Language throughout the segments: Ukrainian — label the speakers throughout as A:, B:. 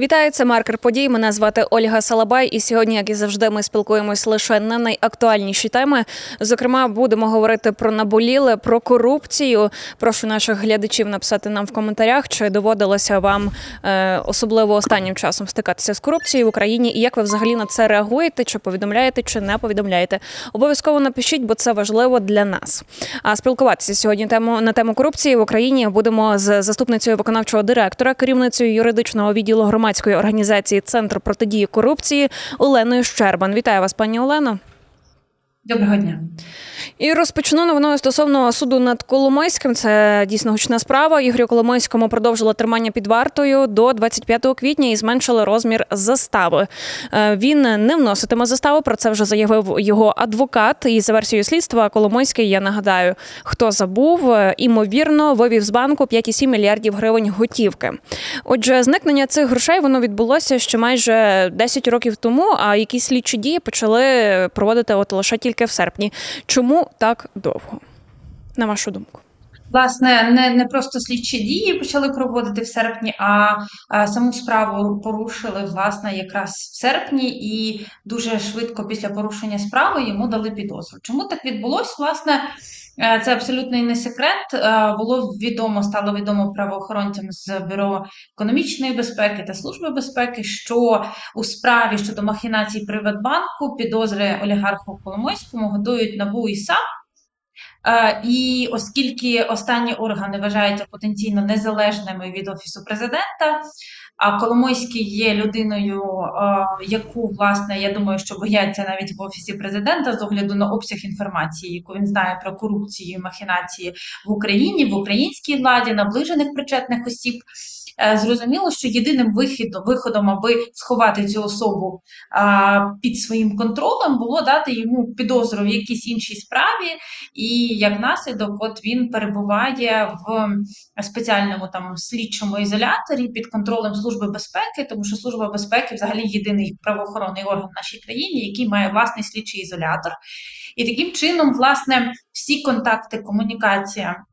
A: Вітаю, це маркер подій. Мене звати Ольга Салабай, і сьогодні, як і завжди, ми спілкуємось лише на найактуальніші теми. Зокрема, будемо говорити про наболіле, про корупцію. Прошу наших глядачів написати нам в коментарях, чи доводилося вам е, особливо останнім часом стикатися з корупцією в Україні, і як ви взагалі на це реагуєте, чи повідомляєте, чи не повідомляєте. Обов'язково напишіть, бо це важливо для нас. А спілкуватися сьогодні тему на тему корупції в Україні будемо з заступницею виконавчого директора, керівницею юридичного відділу громадянства громадської організації Центр протидії корупції Оленою Щербан. Вітаю вас, пані Олено.
B: Доброго дня.
A: І розпочну новиною стосовно суду над Коломойським. Це дійсно гучна справа. Ігорю Коломойському продовжили тримання під вартою до 25 квітня і зменшили розмір застави. Е, він не вноситиме заставу. Про це вже заявив його адвокат. І за версією слідства Коломойський, я нагадаю, хто забув, е, імовірно, вивів з банку 5,7 мільярдів гривень готівки. Отже, зникнення цих грошей воно відбулося ще майже 10 років тому. А якісь слідчі дії почали проводити от лише тільки в серпні. Чому так довго, на вашу думку?
B: Власне, не не просто слідчі дії почали проводити в серпні, а, а саму справу порушили власне якраз в серпні, і дуже швидко після порушення справи йому дали підозру. Чому так відбулось? Власне, це абсолютно не секрет. Е, було відомо, стало відомо правоохоронцям з бюро економічної безпеки та служби безпеки, що у справі щодо махінацій Приватбанку підозри олігарху Коломойському готують набу і САП. Е, і оскільки останні органи вважаються потенційно незалежними від офісу президента, а Коломойський є людиною, е, яку власне я думаю, що бояться навіть в офісі президента з огляду на обсяг інформації, яку він знає про корупцію і махінації в Україні, в українській владі, наближених причетних осіб. Е, зрозуміло, що єдиним вихідом, виходом, аби сховати цю особу а, під своїм контролем, було дати йому підозру в якійсь іншій справі, і як наслідок, от він перебуває в спеціальному там слідчому ізоляторі під контролем служби безпеки, тому що служба безпеки, взагалі, єдиний правоохоронний орган в нашій країні, який має власний слідчий ізолятор. І таким чином, власне, всі контакти, комунікація.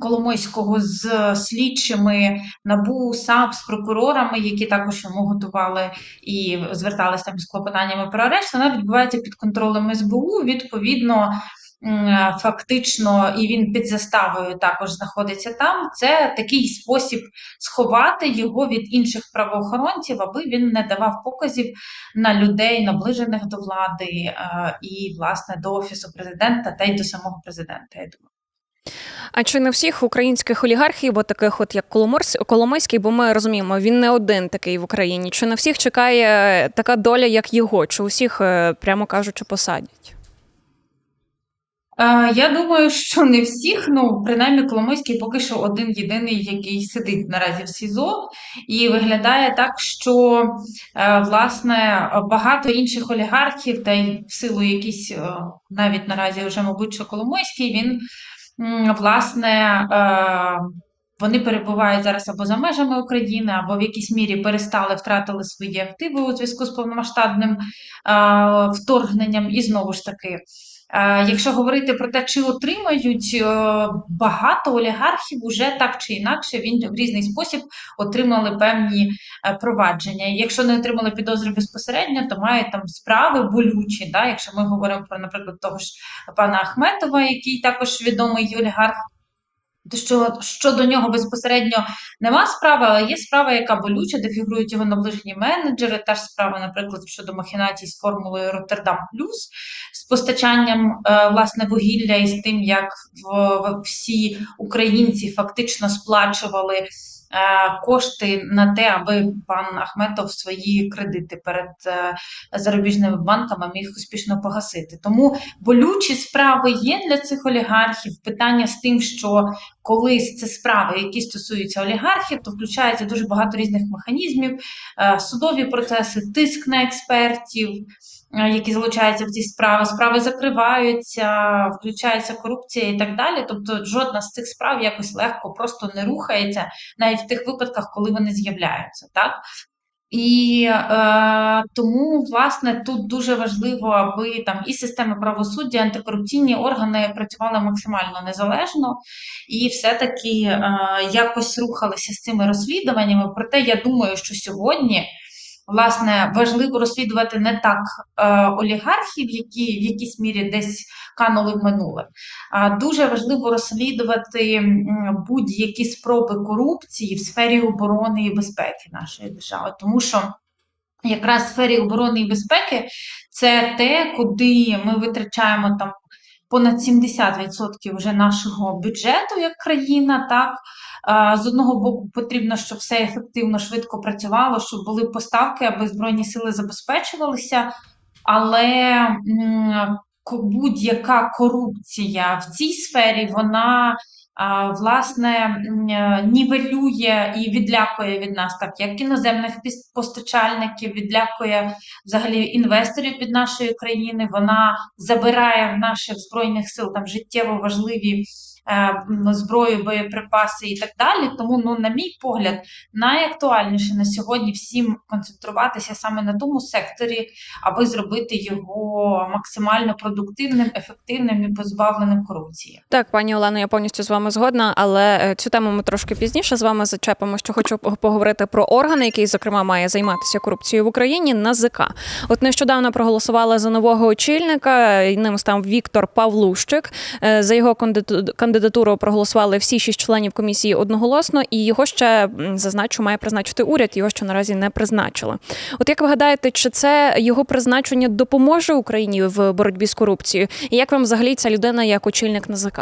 B: Коломойського з слідчими набу САП з прокурорами, які також йому готували і зверталися з клопотаннями про арешт, вона відбувається під контролем СБУ. Відповідно, фактично, і він під заставою також знаходиться там. Це такий спосіб сховати його від інших правоохоронців, аби він не давав показів на людей, наближених до влади і, власне, до офісу президента та й до самого президента. Я думаю.
A: А чи не всіх українських олігархів, бо таких, от як Коломойський, бо ми розуміємо, він не один такий в Україні. Чи на всіх чекає така доля, як його? Чи усіх, е, прямо кажучи, посадять?
B: Я думаю, що не всіх, ну принаймні Коломойський поки що один єдиний, який сидить наразі в СІЗО, і виглядає так, що е, власне багато інших олігархів, та й в силу якісь е, навіть наразі вже, мабуть, що Коломойський, він власне. Е, вони перебувають зараз або за межами України, або в якійсь мірі перестали втратили свої активи у зв'язку з повномасштабним вторгненням, і знову ж таки. Якщо говорити про те, чи отримають е, багато олігархів, уже так чи інакше він в різний спосіб отримали певні е, провадження. Якщо не отримали підозри безпосередньо, то мають там справи болючі. Да? Якщо ми говоримо про, наприклад, того ж пана Ахметова, який також відомий олігарх що щодо нього безпосередньо нема справи, але є справа, яка болюча, де фігурують його наближені менеджери. Та ж справа, наприклад, щодо махінацій з формулою Роттердам Плюс, постачанням е, власне вугілля і з тим, як в, всі українці фактично сплачували. Е, кошти на те, аби пан Ахметов свої кредити перед е, зарубіжними банками міг успішно погасити. Тому болючі справи є для цих олігархів. Питання з тим, що колись це справи, які стосуються олігархів, то включається дуже багато різних механізмів, судові процеси, тиск на експертів. Е, які залучаються в ці справи, справи закриваються, включається корупція і так далі. Тобто, жодна з цих справ якось легко просто не рухається, навіть в тих випадках, коли вони з'являються. Так І е, тому, власне, тут дуже важливо, аби там і системи правосуддя, антикорупційні органи працювали максимально незалежно і все-таки е, якось рухалися з цими розслідуваннями. Проте я думаю, що сьогодні. Власне, важливо розслідувати не так е, олігархів, які в якійсь мірі десь канули в минуле. А дуже важливо розслідувати будь-які спроби корупції в сфері оборони і безпеки нашої держави, тому що. Якраз в сфері оборони і безпеки це те, куди ми витрачаємо там понад 70% вже нашого бюджету як країна. Так з одного боку потрібно, щоб все ефективно, швидко працювало, щоб були поставки, аби збройні сили забезпечувалися, але будь-яка корупція в цій сфері вона власне нівелює і відлякує від нас, так як іноземних постачальників, відлякує взагалі інвесторів від нашої країни. Вона забирає в наших збройних сил там життєво важливі. Е, зброю, боєприпаси і так далі. Тому, ну, на мій погляд, найактуальніше на сьогодні всім концентруватися саме на тому секторі, аби зробити його максимально продуктивним, ефективним і позбавленим корупції.
A: Так, пані Олено, я повністю з вами згодна, але е, цю тему ми трошки пізніше з вами зачепимо. Що хочу поговорити про органи, який зокрема має займатися корупцією в Україні. НАЗК. От нещодавно проголосували за нового очільника. Ним став Віктор Павлущик. Е, за його кандидатуру кандидатуру проголосували всі шість членів комісії одноголосно, і його ще зазначу, має призначити уряд. Його ще наразі не призначили. От як ви гадаєте, чи це його призначення допоможе Україні в боротьбі з корупцією? І як вам взагалі ця людина як очільник НАЗК?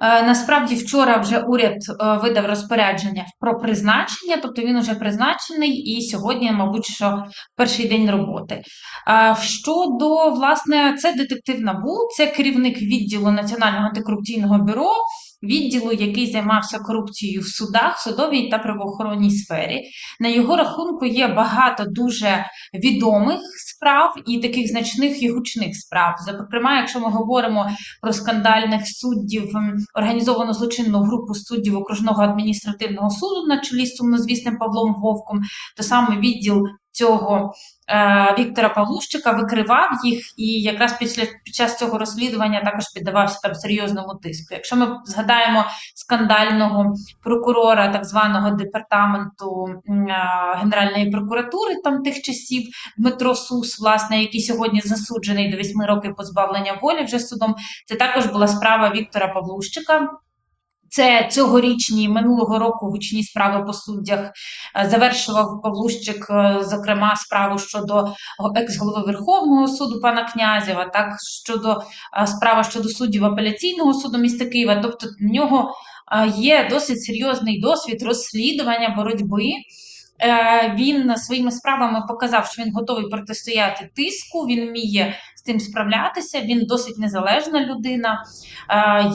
B: Е, насправді, вчора вже уряд е, видав розпорядження про призначення, тобто він вже призначений, і сьогодні, мабуть, що перший день роботи. Е, щодо власне, це детектив НАБУ, це керівник відділу Національного антикорупційного бюро відділу, який займався корупцією в судах, судовій та правоохоронній сфері. На його рахунку є багато дуже відомих справ і таких значних і гучних справ. Зокрема, якщо ми говоримо про скандальних суддів, організовану злочинну групу суддів окружного адміністративного суду на чолі з сумнозвісним Павлом Вовком, то саме відділ цього е, Віктора Павлущика викривав їх, і якраз після під час цього розслідування також піддавався там серйозному тиску. Якщо ми згадаємо скандального прокурора так званого департаменту е, Генеральної прокуратури там тих часів Дмитро Сус, власне, який сьогодні засуджений до 8 років позбавлення волі вже судом, це також була справа Віктора Павлущика. Це цьогорічні минулого року гучні справи по суддях е, завершував Павлущик, е, зокрема, справу щодо екс-голови Верховного суду пана Князєва, так щодо е, справа щодо суддів апеляційного суду міста Києва. Тобто в нього є досить серйозний досвід розслідування боротьби. Він своїми справами показав, що він готовий протистояти тиску, він вміє з цим справлятися. Він досить незалежна людина.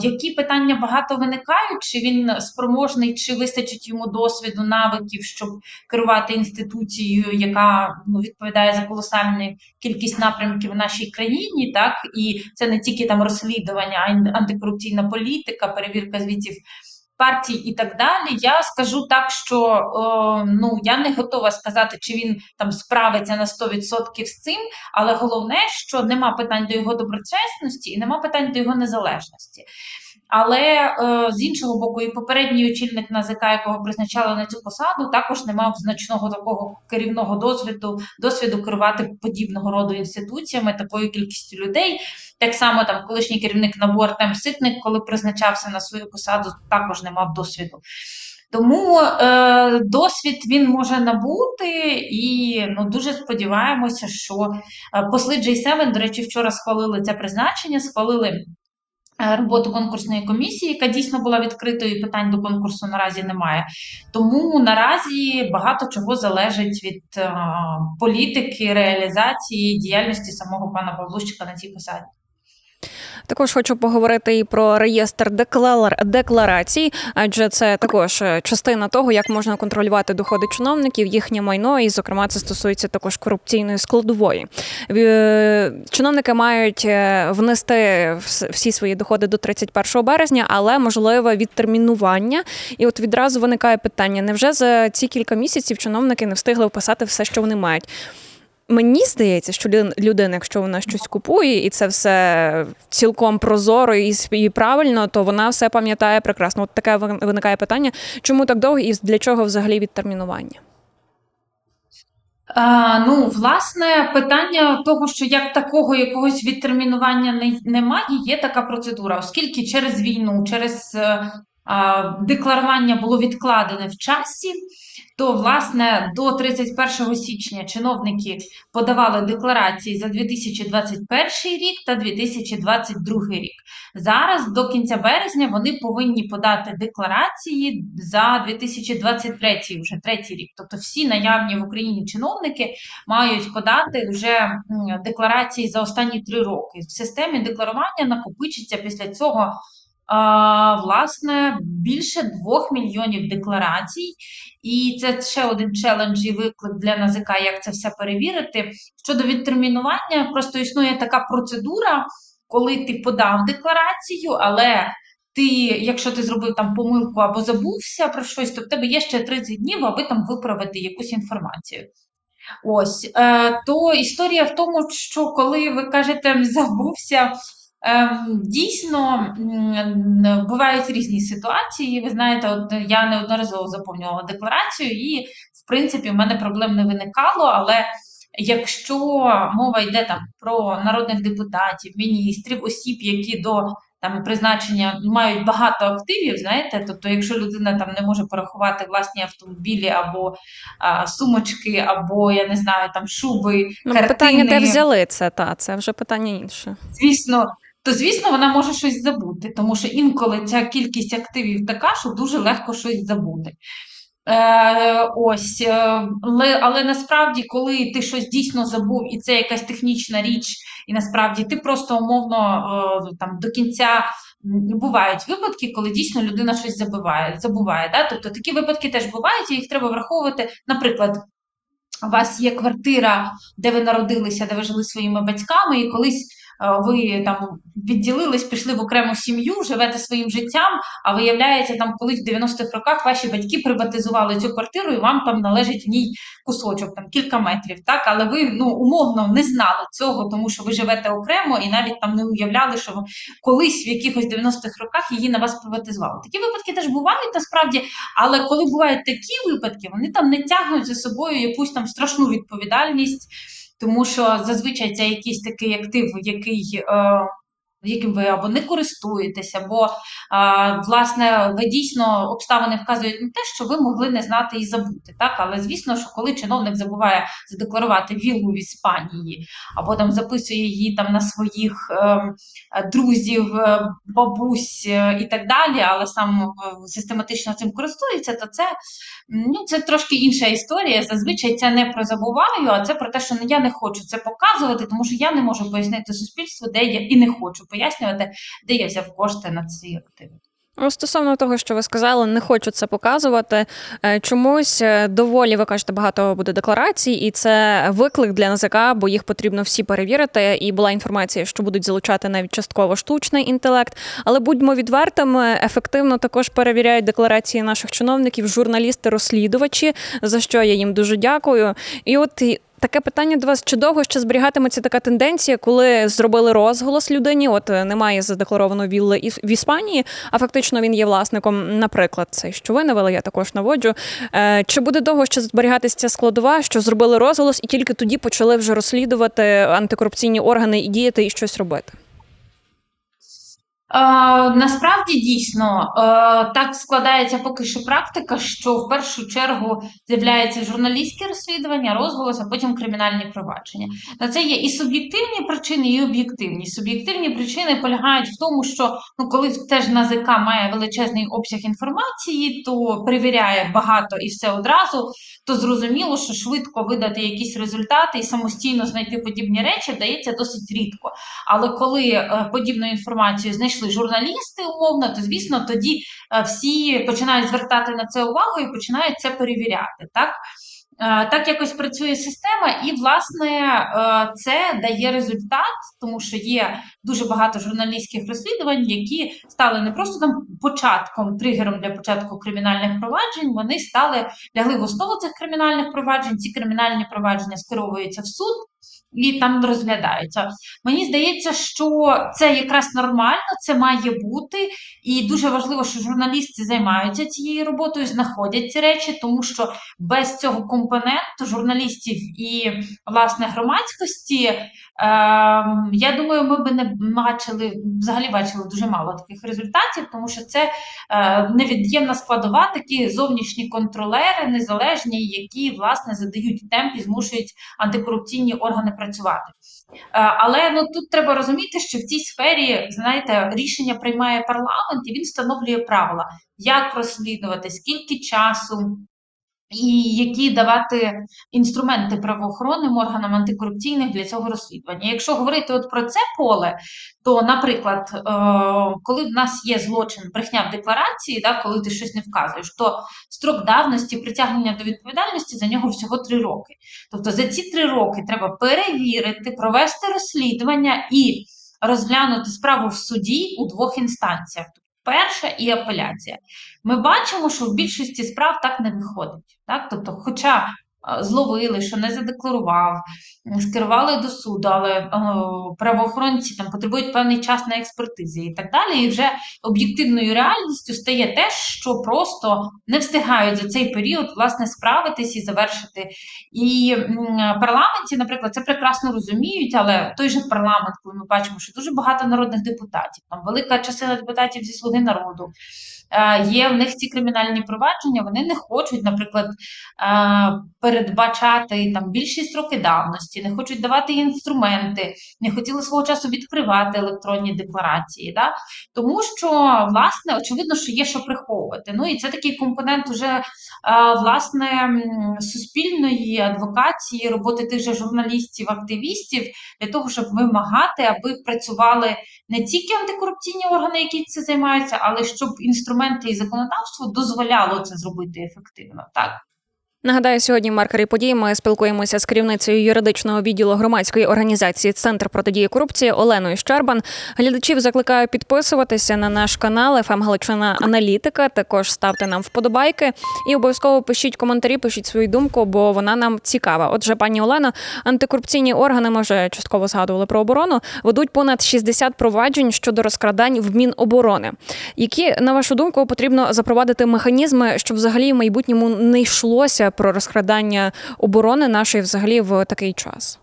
B: Які питання багато виникають? Чи він спроможний, чи вистачить йому досвіду, навиків, щоб керувати інституцією, яка ну, відповідає за колосальну кількість напрямків в нашій країні? Так і це не тільки там розслідування, а антикорупційна політика, перевірка звітів партій і так далі. Я скажу так, що е, ну я не готова сказати, чи він там справиться на 100% з цим, але головне, що нема питань до його доброчесності і нема питань до його незалежності. Але е, з іншого боку, і попередній очільник НАЗК, якого призначали на цю посаду, також не мав значного такого керівного досвіду досвіду керувати подібного роду інституціями, такою кількістю людей. Так само там колишній керівник НАБУ Артем Ситник, коли призначався на свою посаду, також не мав досвіду. Тому е, досвід він може набути, і ну дуже сподіваємося, що е, посли J7, до речі, вчора схвалили це призначення, схвалили роботу конкурсної комісії, яка дійсно була відкритою, і питань до конкурсу наразі немає. Тому наразі багато чого залежить від е, політики, реалізації діяльності самого пана Павлущика на цій посаді.
A: Також хочу поговорити і про реєстр декларацій, адже це також е, частина того, як можна контролювати доходи чиновників, їхнє майно, і, зокрема, це стосується також корупційної складової. Е, чиновники мають е, внести всі свої доходи до 31 березня, але можливе відтермінування. І от відразу виникає питання: невже за ці кілька місяців чиновники не встигли вписати все, що вони мають? Мені здається, що людина, якщо вона щось купує, і це все цілком прозоро і правильно, то вона все пам'ятає прекрасно. От таке виникає питання, чому так довго і для чого взагалі відтермінування?
B: А, Ну, власне, питання того, що як такого якогось відтермінування не, немає, є така процедура, оскільки через війну, через а, декларування було відкладене в часі то власне до 31 січня чиновники подавали декларації за 2021 рік та 2022 рік. Зараз до кінця березня вони повинні подати декларації за 2023 вже третій рік. Тобто всі наявні в Україні чиновники мають подати вже декларації за останні три роки. В системі декларування накопичиться після цього. Власне, більше двох мільйонів декларацій, і це ще один челендж і виклик для НАЗК, як це все перевірити. Щодо відтермінування, просто існує така процедура, коли ти подав декларацію, але ти, якщо ти зробив там помилку або забувся про щось, то в тебе є ще 30 днів, аби там виправити якусь інформацію. Ось е, то історія в тому, що коли ви кажете забувся. Ем, дійсно бувають різні ситуації. Ви знаєте, от я неодноразово заповнювала декларацію, і в принципі в мене проблем не виникало. Але якщо мова йде там про народних депутатів, міністрів, осіб, які до там призначення мають багато активів, знаєте, тобто, якщо людина там не може порахувати власні автомобілі або а, сумочки, або я не знаю, там шуби,
A: ну,
B: картини.
A: питання, де взяли це, та це вже питання інше.
B: Звісно то звісно вона може щось забути, тому що інколи ця кількість активів така, що дуже легко щось забути. Е, Ось, е, але, але насправді, коли ти щось дійсно забув, і це якась технічна річ, і насправді ти просто умовно е, там до кінця бувають випадки, коли дійсно людина щось забуває. забуває да? Тобто такі випадки теж бувають, і їх треба враховувати. Наприклад, у вас є квартира, де ви народилися, де ви жили своїми батьками, і колись. Е, ви там відділились, пішли в окрему сім'ю, живете своїм життям, а виявляється, там колись в 90-х роках ваші батьки приватизували цю квартиру, і вам там належить в ній кусочок, там кілька метрів. Так, але ви ну умовно не знали цього, тому що ви живете окремо і навіть там не уявляли, що колись в якихось 90-х роках її на вас приватизували. Такі випадки теж бувають насправді, але коли бувають такі випадки, вони там не тягнуть за собою якусь там страшну відповідальність тому що зазвичай це якийсь такий актив, який. Е, яким ви або не користуєтеся, або а, власне ви дійсно обставини вказують на те, що ви могли не знати і забути. Так, але звісно, що коли чиновник забуває задекларувати віллу в Іспанії, або там записує її там на своїх е, друзів, бабусь е, і так далі, але сам е, систематично цим користується, то це ну це трошки інша історія. Зазвичай це не про забуваю, а це про те, що я не хочу це показувати, тому що я не можу пояснити суспільству, де я і не хочу пояснювати, де я взяв кошти на ці активи.
A: Ну, стосовно того, що ви сказали, не хочу це показувати. Е, чомусь е, доволі ви кажете, багато буде декларацій, і це виклик для НЗК, бо їх потрібно всі перевірити. І була інформація, що будуть залучати навіть частково штучний інтелект. Але будьмо відвертими, ефективно також перевіряють декларації наших чиновників, журналісти-розслідувачі, за що я їм дуже дякую. І от Таке питання до вас: чи довго ще зберігатиметься така тенденція, коли зробили розголос людині? От е, немає задекларованої вілли в Іспанії, а фактично він є власником, наприклад, цей що ви навели, я також наводжу. Е, чи буде довго ще зберігатися ця складова, що зробили розголос, і тільки тоді почали вже розслідувати антикорупційні органи і діяти і щось робити?
B: Насправді дійсно е, так складається поки що практика, що в першу чергу з'являється журналістське розслідування, розголос, а потім кримінальні провадження. На це є і суб'єктивні причини, і об'єктивні. Суб'єктивні причини полягають в тому, що ну, коли теж НАЗК має величезний обсяг інформації, то перевіряє багато і все одразу, то зрозуміло, що швидко видати якісь результати і самостійно знайти подібні речі вдається досить рідко. Але коли е, подібну інформацію знайшли вийшли журналісти умовно, то звісно тоді е, всі починають звертати на це увагу і починають це перевіряти. Так е, так якось працює система, і, власне, е, це дає результат, тому що є дуже багато журналістських розслідувань, які стали не просто там початком, тригером для початку кримінальних проваджень. Вони стали лягли в основу цих кримінальних проваджень. Ці кримінальні провадження скеровуються в суд і там розглядаються. Мені здається, що це якраз нормально, це має бути, і дуже важливо, що журналісти займаються цією роботою, знаходять ці речі, тому що без цього компоненту журналістів і власне громадськості, е, я думаю, ми би не бачили взагалі бачили дуже мало таких результатів, тому що це е, невід'ємна складова, такі зовнішні контролери, незалежні, які власне задають темп і змушують антикорупційні органи працювати. Е, але ну тут треба розуміти, що в цій сфері, знаєте, рішення приймає парламент і він встановлює правила, як розслідувати, скільки часу, і які давати інструменти правоохоронним органам антикорупційних для цього розслідування. Якщо говорити от про це поле, то, наприклад, е, коли в нас є злочин брехня в декларації, да, коли ти щось не вказуєш, то строк давності притягнення до відповідальності за нього всього три роки. Тобто за ці три роки треба перевірити, провести розслідування і розглянути справу в суді у двох інстанціях перша і апеляція. Ми бачимо, що в більшості справ так не виходить. Так? Тобто, хоча зловили, що не задекларував, скерували до суду, але о, правоохоронці там потребують певний час на експертизи і так далі. І вже об'єктивною реальністю стає те, що просто не встигають за цей період власне справитись і завершити. І парламенті, наприклад, це прекрасно розуміють, але той же парламент, коли ми бачимо, що дуже багато народних депутатів, там велика частина депутатів зі слуги народу. Е, є в них ці кримінальні провадження, вони не хочуть, наприклад, е, передбачати там більші строки давності, не хочуть давати інструменти, не хотіли свого часу відкривати електронні декларації. Да? Тому що, власне, очевидно, що є що приховувати. Ну і це такий компонент уже е, власне суспільної адвокації, роботи тих же журналістів, активістів для того, щоб вимагати, аби працювали не тільки антикорупційні органи, які це займаються, але щоб інструменти і законодавство дозволяло це зробити ефективно. Так.
A: Нагадаю, сьогодні в маркері події ми спілкуємося з керівницею юридичного відділу громадської організації Центр протидії корупції Оленою Щербан. Глядачів закликаю підписуватися на наш канал «ФМ Галичина Аналітика. Також ставте нам вподобайки і обов'язково пишіть коментарі, пишіть свою думку, бо вона нам цікава. Отже, пані Олено, антикорупційні органи ми вже частково згадували про оборону. Ведуть понад 60 проваджень щодо розкрадань в Міноборони. Які на вашу думку потрібно запровадити механізми, щоб взагалі в майбутньому не йшлося про розкрадання оборони нашої взагалі в такий час?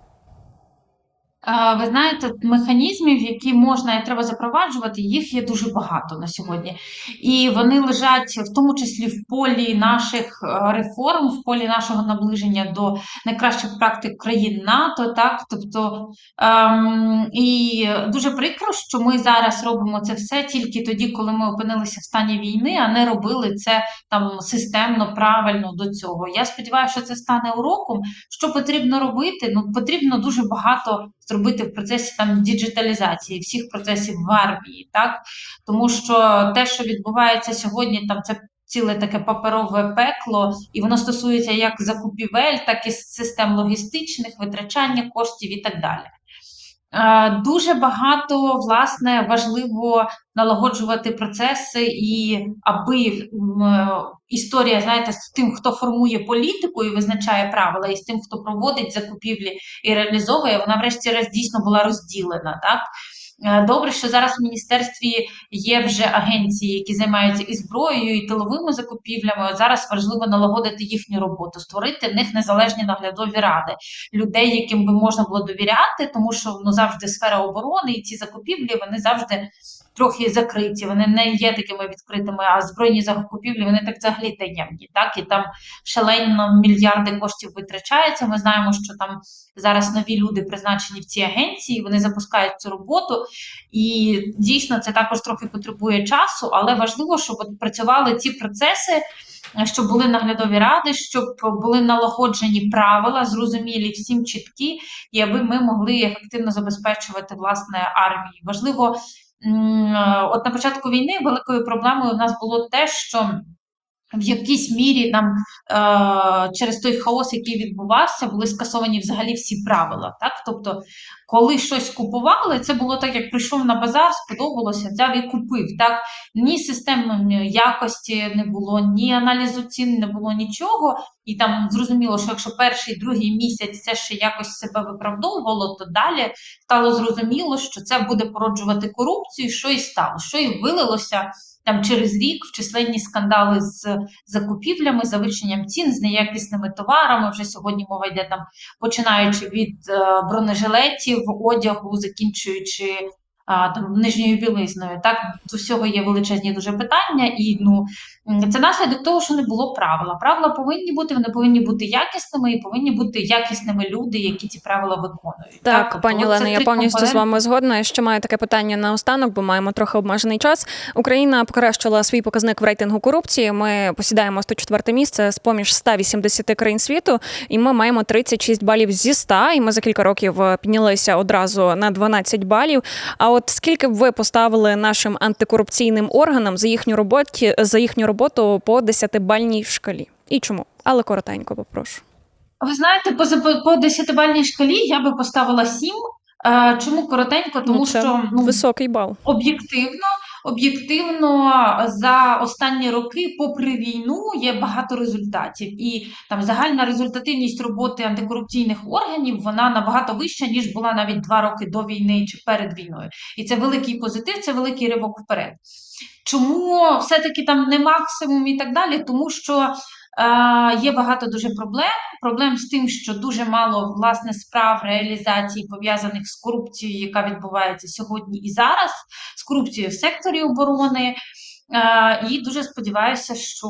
B: Ви знаєте, механізмів, які можна і треба запроваджувати, їх є дуже багато на сьогодні. І вони лежать в тому числі в полі наших е, реформ, в полі нашого наближення до найкращих практик країн НАТО. Так, тобто ем, і дуже прикро, що ми зараз робимо це все тільки тоді, коли ми опинилися в стані війни, а не робили це там системно, правильно до цього. Я сподіваюся, що це стане уроком. Що потрібно робити? Ну потрібно дуже багато зробити в процесі там діджиталізації всіх процесів в армії, так тому що те, що відбувається сьогодні, там це. Ціле таке паперове пекло, і воно стосується як закупівель, так і систем логістичних, витрачання коштів і так далі. Е, дуже багато власне важливо налагоджувати процеси, і аби історія, знаєте, з тим, хто формує політику і визначає правила, і з тим, хто проводить закупівлі і реалізовує, вона, врешті-решт, дійсно була розділена. так. Е, добре, що зараз в міністерстві є вже агенції, які займаються і зброєю, і тиловими закупівлями. От Зараз важливо налагодити їхню роботу, створити в них незалежні наглядові ради, людей, яким би можна було довіряти, тому що ну завжди сфера оборони і ці закупівлі вони завжди трохи закриті. Вони не є такими відкритими, а збройні закупівлі вони так взагалі таємні. Так і там шалено мільярди коштів витрачаються. Ми знаємо, що там зараз нові люди призначені в ці агенції. Вони запускають цю роботу, і дійсно це також трохи потребує часу, але важливо, щоб працювали ці процеси. Щоб були наглядові ради, щоб були налагоджені правила, зрозумілі всім чіткі, і аби ми могли ефективно забезпечувати власне армію. Важливо, от на початку війни великою проблемою у нас було те, що в якійсь мірі нам е, через той хаос, який відбувався, були скасовані взагалі всі правила. Так, тобто, коли щось купували, це було так, як прийшов на базар, сподобалося, взяв і купив. Так, ні системи якості не було, ні аналізу цін не було нічого. І там зрозуміло, що якщо перший другий місяць це ще якось себе виправдовувало, то далі стало зрозуміло, що це буде породжувати корупцію, що і стало, що і вилилося там через рік в численні скандали з закупівлями, завищенням цін, з неякісними товарами. Вже сьогодні мова йде там, починаючи від е, бронежилетів, одягу, закінчуючи а, там нижньою білизною. Так до всього є величезні дуже питання, і ну це наслідок того, що не було правила. Правила повинні бути, вони повинні бути якісними і повинні бути якісними люди, які ці правила виконують.
A: Так,
B: Тобто
A: пані
B: це
A: Олено, я повністю з вами згодна. Я Ще маю таке питання на останок, бо маємо трохи обмежений час. Україна покращила свій показник в рейтингу корупції. Ми посідаємо 104 місце з поміж 180 країн світу, і ми маємо 36 балів зі 100, і ми за кілька років е, піднялися одразу на 12 балів. А от скільки б ви поставили нашим антикорупційним органам за їхню роботі за їхню роботу по 10-бальній шкалі? І чому? Але коротенько попрошу.
B: Ви знаєте, по, по десятибальній шкалі я би поставила 7. Е, Чому коротенько? Тому
A: ну, це
B: що ну,
A: високий бал.
B: об'єктивно, об'єктивно за останні роки, попри війну, є багато результатів, і там загальна результативність роботи антикорупційних органів вона набагато вища ніж була навіть два роки до війни чи перед війною. І це великий позитив, це великий ривок вперед. Чому все-таки там не максимум і так далі? Тому що є багато дуже проблем. Проблем з тим, що дуже мало власне справ реалізації пов'язаних з корупцією, яка відбувається сьогодні і зараз, з корупцією в секторі оборони. Е, і дуже сподіваюся, що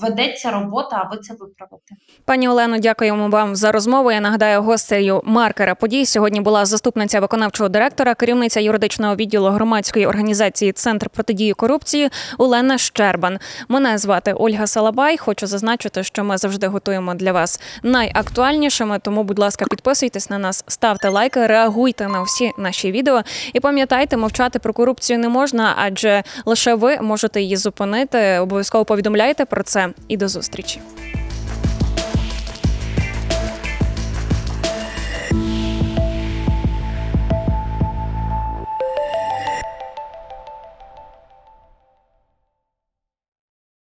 B: ведеться робота, аби це виправити.
A: Пані Олено, дякуємо вам за розмову. Я нагадаю, гостею маркера подій сьогодні була заступниця виконавчого директора, керівниця юридичного відділу громадської організації Центр протидії корупції Олена Щербан. Мене звати Ольга Салабай. Хочу зазначити, що ми завжди готуємо для вас найактуальнішими. Тому, будь ласка, підписуйтесь на нас, ставте лайки, реагуйте на всі наші відео і пам'ятайте, мовчати про корупцію не можна, адже лише ви можете її зупинити. Обов'язково повідомляйте про це і до зустрічі.